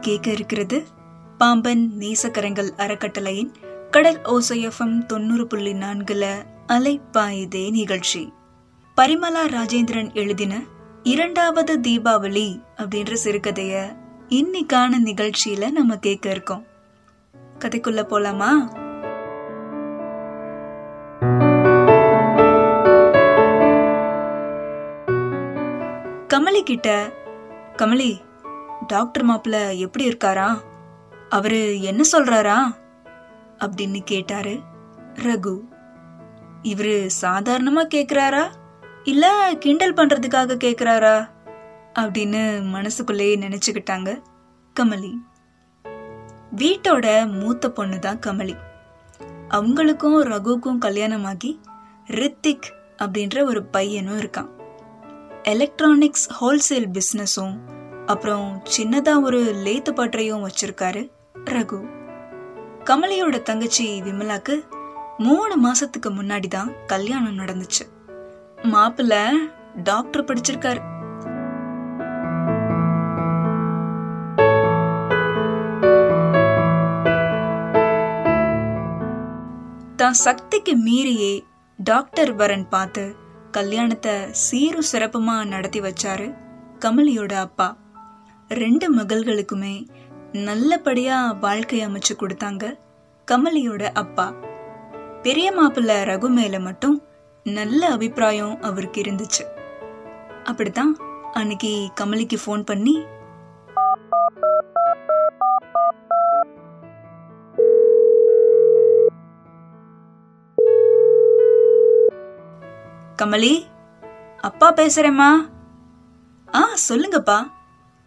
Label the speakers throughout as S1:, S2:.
S1: கேட்க இருக்கிறது. பாம்பன் நேசக்கரங்கள் அறக்கட்டளையின் கடல் ஓசையஃபம் தொண்ணூறு புள்ளி நான்குல அலைப்பாயுதே நிகழ்ச்சி. பரிமலா ராஜேந்திரன் எழுதின இரண்டாவது தீபாவளி அப்படின்ற சிறுகதைய இன்னைக்கான நிகழ்ச்சியில நம்ம கேட்க இருக்கோம். கதைக்குள்ள போலாமா? கமலி கிட்ட கமலி டாக்டர் மாப்பிள்ள எப்படி இருக்காரா? அவரு என்ன சொல்றாரா? அப்படின்னு கேட்டாரு ரகு. இவரு சாதாரணமா கேக்குறாரா? இல்ல கிண்டல் பண்றதுக்காக கேக்குறாரா? அப்படின்னு மனசுக்குள்ளேயே நினைச்சுக்கிட்டாங்க கமலி. வீட்டோட மூத்த பொண்ணு தான் கமலி. அவங்களுக்கும் ரகுக்கும் கல்யாணமாகி ரித்திக் அப்படின்ற ஒரு பையனும் இருக்கான். எலக்ட்ரானிக்ஸ் ஹோல்சேல் பிஸ்னஸும் அப்புறம் சின்னதா ஒரு லேத்து பட்டறையும் வச்சிருக்காரு ரகு. கமலியோட தங்கச்சி விமலாக்கு மூணு மாசத்துக்கு முன்னாடி தான் கல்யாணம் நடந்துச்சு. மாப்பிள்ள டாக்டர் படிச்சிருக்காரு. தான் சக்திக்கு மீறியே டாக்டர் வரன் பார்த்து கல்யாணத்தை சீரும் சிறப்புமா நடத்தி வச்சாரு கமலியோட அப்பா. ரெண்டு மகள்களுக்குமே நல்லபடியா வாழ்க்கை அமைச்சு கொடுத்தாங்க கமலியோட அப்பா. பெரிய மாப்பிள்ள ரகு மேல மட்டும் நல்ல அபிப்பிராயம் அவருக்கு இருந்துச்சு. அப்படித்தான் அன்னைக்கு கமலிக்கு ஃபோன் பண்ணி கமலி அப்பா பேசுறேம்மா. ஆ சொல்லுங்கப்பா.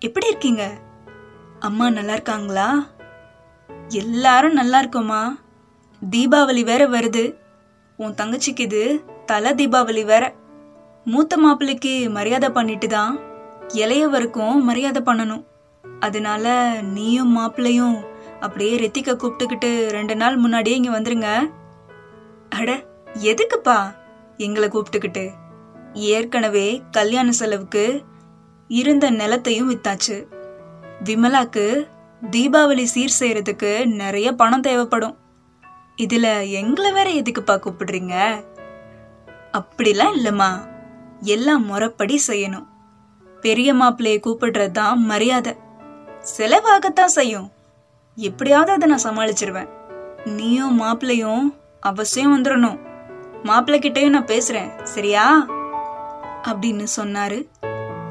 S1: எப்படி இருக்கீங்க? அம்மா நல்லா இருக்காங்களா? எல்லாரும் நல்லா இருக்கோமா தீபாவளி வேற வருது. உன் தங்கச்சிக்கு இது தலை தீபாவளி வேற. மூத்த மாப்பிள்ளைக்கு மரியாதை பண்ணிட்டு தான் இளையவருக்கும் மரியாதை பண்ணணும். அதனால நீயும் மாப்பிள்ளையும் அப்படியே ரித்திக்க கூப்பிட்டுக்கிட்டு ரெண்டு நாள் முன்னாடியே இங்க வந்துருங்க. அட எதுக்குப்பா எங்களை கூப்பிட்டுக்கிட்டு? ஏற்கனவே கல்யாண செலவுக்கு இருந்த நிலத்தையும் வித்தாச்சு. விமலாக்கு தீபாவளி சீர் செய்யறதுக்கு நிறைய பணம் தேவைப்படும். இதுல எங்களை வேற எதுக்குப்பா கூப்பிடுறீங்க? அப்படிலாம் இல்லம்மா. எல்லாம் முறைப்படி செய்யணும். பெரிய மாப்பிள்ளைய கூப்பிடுறது தான் மரியாதை. செலவாகத்தான் செய்யும். எப்படியாவது அதை நான் சமாளிச்சிருவேன். நீயும் மாப்பிள்ளையும் அவசியம் வந்துடணும். மாப்பிள்ளை கிட்டேயும் நான் பேசுறேன். சரியா? அப்படின்னு சொன்னாரு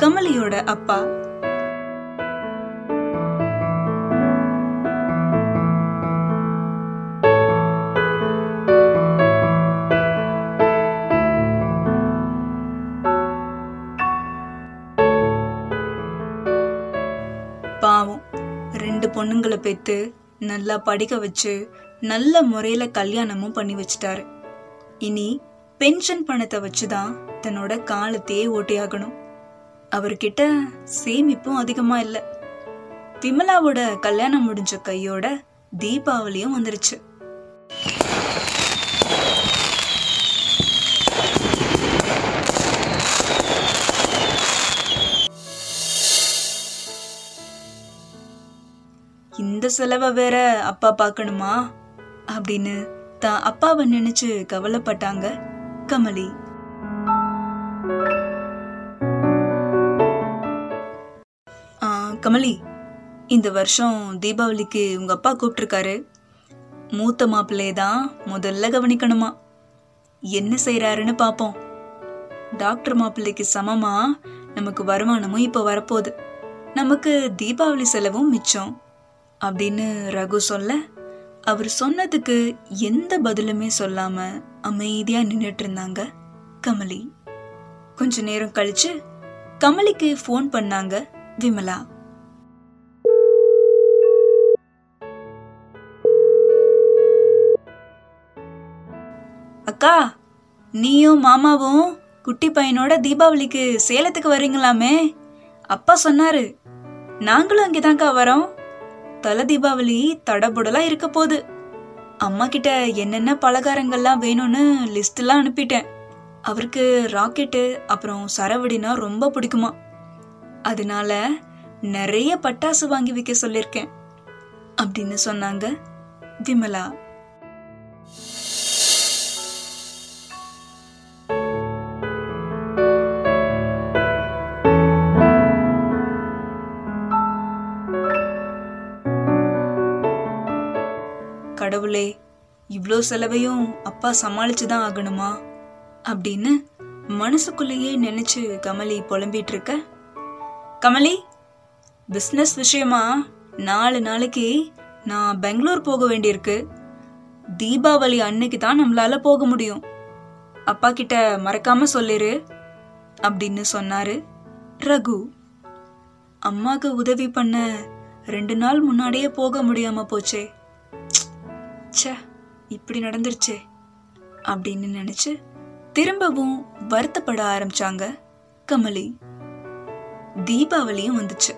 S1: கமலியோட அப்பா. பாவம் ரெண்டு பொண்ணுங்களை பெத்து நல்லா படிக்க வச்சு நல்ல முறையில கல்யாணமும் பண்ணி வச்சிட்டாரு. இனி பென்ஷன் பணத்தை வச்சுதான் தன்னோட காலத்தையே ஓட்டியாகணும். அவர்கிட்ட சேமிப்பும் அதிகமா இல்ல. விமலாவோட கல்யாணம் முடிஞ்ச கையோட தீபாவளியும் வந்துருச்சு. இந்த செலவை வேற அப்பா பார்க்கணுமா? அப்படின்னு தான் அப்பாவை நினைச்சு கவலைப்பட்டாங்க கமலி. கமலி இந்த வருஷம் தீபாவளிக்கு உங்க அப்பா கூப்பிட்ருக்காரு மூத்த மாப்பிள்ளைய தான் முதல்ல கவனிக்கணுமா? என்ன செய்யறாருன்னு பாப்போம். டாக்டர் மாப்பிள்ளைக்கு சமமா நமக்கு வருமானமும் இப்ப வரப்போகுது. நமக்கு தீபாவளி செலவும் மிச்சம் அப்படின்னு ரகு சொல்ல அவர் சொன்னதுக்கு எந்த பதிலுமே சொல்லாம அமைதியா நின்றுட்டு இருந்தாங்க கமலி. கொஞ்ச நேரம் கழிச்சு கமலிக்கு ஃபோன் பண்ணாங்க விமலா. அக்கா நீயும் மாமாவும் குட்டி பையனோட தீபாவளிக்கு சேலத்துக்கு வரீங்களாமே அப்பா சொன்னாரு நாங்களும் அங்கேதான்க்கா வரோம். தல தீபாவளி தடபுடலா இருக்க போகுது. அம்மா கிட்ட என்னென்ன பலகாரங்கள்லாம் வேணும்னு லிஸ்ட்லாம் அனுப்பிட்டேன். அவருக்கு ராக்கெட்டு அப்புறம் சரவடினா ரொம்ப பிடிக்குமா. அதனால நிறைய பட்டாசு வாங்கி வைக்க சொல்லியிருக்கேன். அப்படின்னு சொன்னாங்க விமலா. செலவையும் அப்பா சமாளிச்சு தான் ஆகணுமா? அப்படின்னு மனசுக்குள்ளேயே நினைச்சு கமலி புலம்பிட்டு இருக்க கமலி பிஸ்னஸ் விஷயமா? நாலு நாளைக்கு நான் பெங்களூர் போக வேண்டியிருக்கு. தீபாவளி அன்னைக்கு தான் நம்மளால போக முடியும். அப்பா கிட்ட மறக்காம சொல்லிரு அப்படின்னு சொன்னாரு ரகு. அம்மாக்கு உதவி பண்ண ரெண்டு நாள் முன்னாடியே போக முடியாம போச்சே. ச்சே. இப்படி நடந்துருச்சே அப்படின்னு நினைச்சு திரும்பவும் வருத்தப்பட ஆரம்பிச்சாங்க கமலி. தீபாவளியும் வந்துச்சு.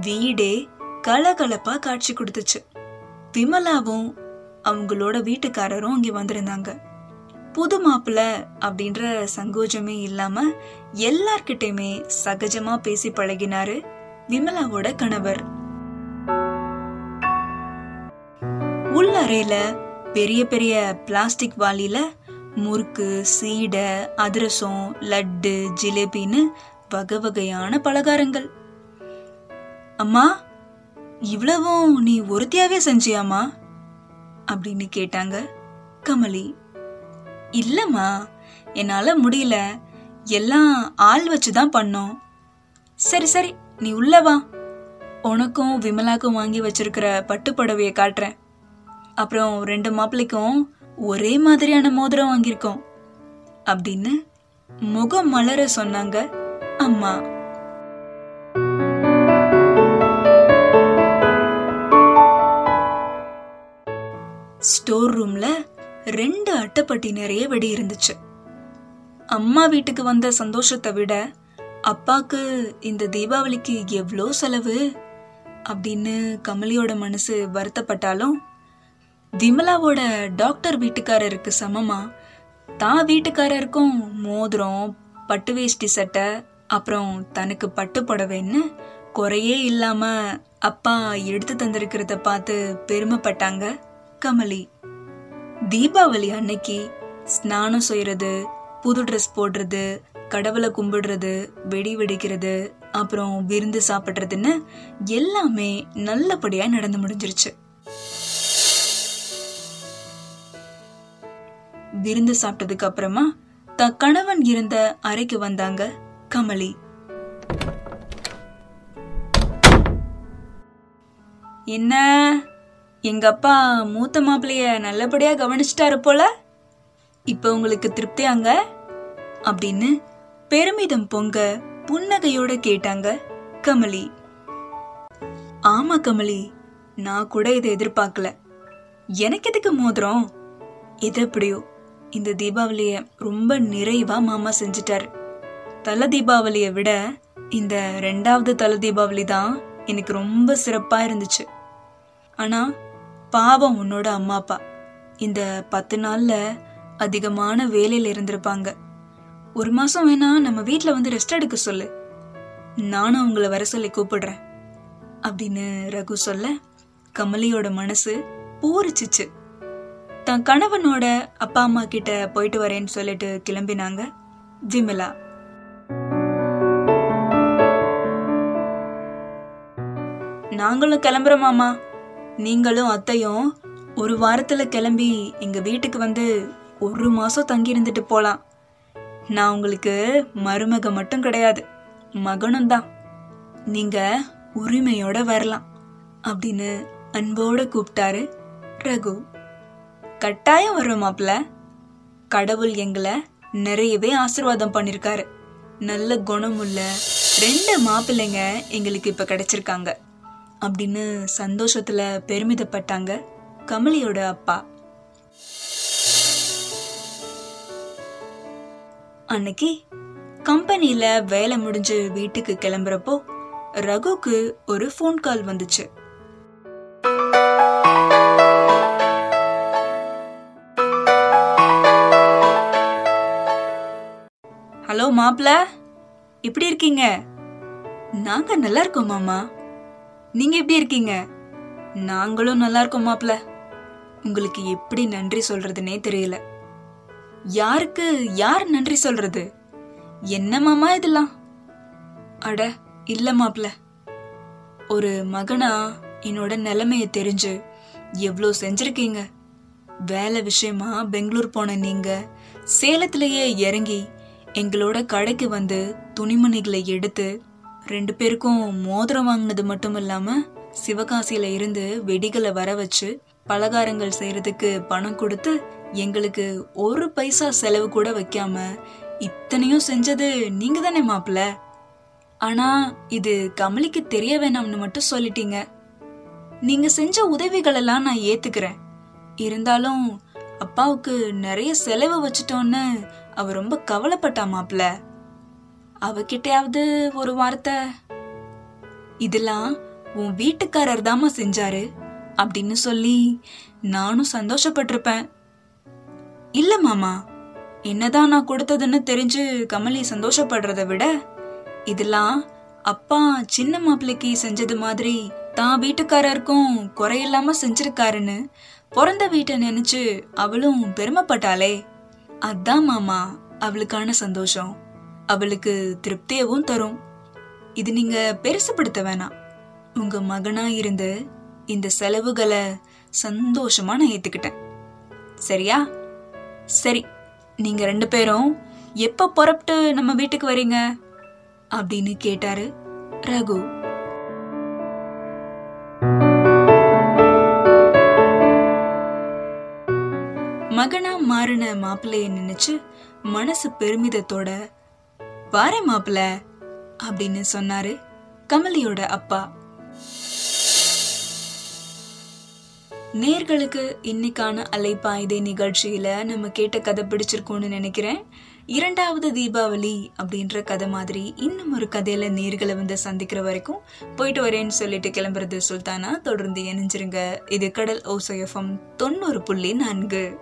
S1: வீடே கலகலப்பா காட்சி கொடுத்துச்சு. விமலாவும் அவங்களோட வீட்டுக்காரரும் அங்கே வந்திருந்தாங்க. புது மாப்பிள்ள அப்படின்ற சங்கோஜமே இல்லாம எல்லார்கிட்டயுமே சகஜமா பேசி பழகினாரு விமலாவோட கணவர். உள்ளறையில பெரிய பெரிய பிளாஸ்டிக் வாளியில முறுக்கு சீடை அதிரசம் லட்டு ஜிலேபின்னு வகை வகையான பலகாரங்கள். அம்மா இவ்வளவும் நீ ஒருத்தியாவே செஞ்சியாமா அப்படின்னு கேட்டாங்க கமலி. இல்லம்மா என்னால முடியல. எல்லாம் ஆள் வச்சு தான் பண்ணோம். சரி சரி நீ உள்ள வா. உனக்கும் விமலாக்கும் வாங்கி வச்சிருக்கிற பட்டு காட்டுறேன். அப்புறம் ரெண்டு மாப்பிள்ளைக்கும் ஒரே மாதிரியான மோதிரம் வாங்கியிருக்கோம். அப்படின்னு முகம் மலர சொன்னாங்க அம்மா. ஸ்டோர் ரூம்ல ரெண்டு அட்டைப்பட்டி நிறைய வெடி இருந்துச்சு. அம்மா வீட்டுக்கு வந்த சந்தோஷத்தை விட அப்பாக்கு இந்த தீபாவளிக்கு எவ்வளோ செலவு அப்படின்னு கமலியோட மனசு வருத்தப்பட்டாலும் விமலாவோட டாக்டர் வீட்டுக்காரருக்கு சமமா? தான் வீட்டுக்காரருக்கும் மோதிரம் பட்டு வேஷ்டி சட்டை அப்புறம் தனக்கு பட்டு புடவைன்னு குறையே இல்லாம அப்பா எடுத்து தந்திருக்கிறத பார்த்து பெருமைப்பட்டாங்க கமலி. தீபாவளி அன்னைக்கு ஸ்நானம் செய்யறது புது ட்ரெஸ் போடுறது கடவுளை கும்பிடுறது வெடி வெடிக்கிறது அப்புறம் விருந்து சாப்பிட்றதுன்னு எல்லாமே நல்லபடியா நடந்து முடிஞ்சிருச்சு. விருந்து சாப்பிட்டதுக்கு அப்புறமா த கணவன் இருந்த அறைக்கு வந்தாங்க கமலி. என்ன? எங்க அப்பா மூத்த மாப்பிளைய நல்லபடியா கவனிச்சிட்டாரு போல? இப்ப உங்களுக்கு திருப்தியாங்க அப்படின்னு பெருமிதம் பொங்க புன்னகையோட கேட்டாங்க கமலி. ஆமா கமலி நான் கூட இதை எதிர்பார்க்கல. எனக்கு எதுக்கு மோதிரம்? எது எப்படியோ. இந்த தீபாவளியை ரொம்ப நிறைவாக மாமா செஞ்சிட்டார். தல தீபாவளியை விட இந்த ரெண்டாவது தல தீபாவளி தான் எனக்கு ரொம்ப சிறப்பாக இருந்துச்சு. ஆனால் பாவம் உன்னோட அம்மா அப்பா. இந்த பத்து நாளில் அதிகமான வேலையில் இருந்திருப்பாங்க. ஒரு மாதம் வேணா நம்ம வீட்டில் வந்து ரெஸ்ட் எடுக்க சொல்லு. நானும் அவங்கள வர சொல்லி கூப்பிடுறேன். அப்படின்னு ரகு சொல்ல கமலியோட மனசு பூரிச்சிச்சு. தன் கணவனோட அப்பா அம்மா கிட்ட போயிட்டு வரேன்னு சொல்லிட்டு கிளம்பினாங்க ஜிமிலா. நாங்களும் கிளம்புறோம் மாமா. நீங்களும் அத்தையும் ஒரு வாரத்துல கிளம்பி எங்க வீட்டுக்கு வந்து ஒரு மாசம் தங்கி இருந்துட்டு போலாம். நான் உங்களுக்கு மருமக மட்டும் கிடையாது மகனும் தான். நீங்க உரிமையோட வரலாம் அப்படின்னு அன்போட கூப்பிட்டாரு ரகு. கட்டாயம் வரும் மாப்ள கடவுள் எங்களை நிறையவே ஆசீர்வாதம் பண்ணிருக்காரு. நல்ல குணமுள்ள ரெண்டு மாப்பிள்ளைங்க எங்களுக்கு இப்ப கிடைச்சிருக்காங்க. அப்படின்னு சந்தோஷத்துல பெருமிதப்பட்டாங்க கமலியோட அப்பா. அன்னைக்கு கம்பெனியில் வேலை முடிஞ்சு வீட்டுக்கு கிளம்புறப்போ ரகுக்கு ஒரு ஃபோன் கால் வந்துச்சு. மாப்பிள? எப்படி இருக்கீங்க? நாங்க நல்லா இருக்கோம் மாமா. நீங்க எப்படி இருக்கீங்க? நாங்களும் நல்லா இருக்கோம் மாப்ள உங்களுக்கு எப்படி நன்றி சொல்றதுனே தெரியல. யாருக்கு யார் நன்றி சொல்றது? என்ன மாமா இதெல்லாம்? அட இல்ல மாப்பிள. ஒரு மகனா என்னோட நிலைமைய தெரிஞ்சு எவ்வளோ செஞ்சிருக்கீங்க? வேலை விஷயமா பெங்களூர் போன நீங்க சேலத்திலேயே இறங்கி எங்களோட கடைக்கு வந்து துணிமணிகளை எடுத்து ரெண்டு பேருக்கும் மோதிரம் வாங்கினது மட்டும் இல்லாம சிவகாசியில இருந்து வெடிகளை வர வச்சு பலகாரங்கள் செய்யறதுக்கு பணம் கொடுத்து எங்களுக்கு ஒரு பைசா செலவு கூட வைக்காம இத்தனையும் செஞ்சது நீங்க தானே மாப்பிள்ள? ஆனா இது கமலிக்கு தெரிய வேணாம்னு மட்டும் சொல்லிட்டீங்க. நீங்க செஞ்ச உதவிகளெல்லாம் நான் ஏத்துக்கிறேன். இருந்தாலும் அப்பாவுக்கு நிறைய செலவு வச்சுட்டோன்னு அவ ரொம்ப கவலைப்பட்டா மாப்ள. அவகிட்டயாவது ஒரு வார்த்தை? இதெல்லாம் உன் வீட்டுக்காரர் தாமா செஞ்சாரு அப்படின்னு சொல்லி நானும் சந்தோஷப்பட்டிருப்பேன். இல்ல மாமா என்னதான் நான் கொடுத்ததுன்னு தெரிஞ்சு கமலி சந்தோஷப்படுறத விட இதெல்லாம் அப்பா சின்ன மாப்பிள்ளைக்கு செஞ்சது மாதிரி தான் வீட்டுக்காரருக்கும் குறையில்லாம செஞ்சிருக்காருன்னு பிறந்த வீட்டை நினைச்சு அவளும் பெருமைப்பட்டாளே. அதான் மாமா அவளுக்கான சந்தோஷம். அவளுக்கு திருப்தியவும் தரும். இது நீங்க பெருசுப்படுத்த வேணாம். உங்க மகனா இருந்து இந்த செலவுகளை சந்தோஷமா நான் ஏத்துக்கிட்டேன். சரியா? சரி நீங்க ரெண்டு பேரும் எப்ப புறப்பட்டு நம்ம வீட்டுக்கு வரீங்க? அப்படின்னு கேட்டாரு ரகு. மாறின மாப்பிள்ளைய நினைச்சு மனசு பெருமிதத்தோட வாரேன் மாப்பிள்ள அப்படின்னு சொன்னாரு கமலியோட அப்பா. நேர்களுக்கு இன்னைக்கான அலைப்பாய்தே நிகழ்ச்சியில நம்ம கேட்ட கதை பிடிச்சிருக்கோம்னு நினைக்கிறேன். இரண்டாவது தீபாவளி அப்படின்ற கதை மாதிரி இன்னும் ஒரு கதையில நேர்களை வந்து சந்திக்கிற வரைக்கும் போயிட்டு வரேன்னு சொல்லிட்டு கிளம்புறது சுல்தானா? தொடர்ந்து இணைஞ்சிருங்க. இது கடல் ஓசையஃபம் தொண்ணூறு புள்ளி நான்கு.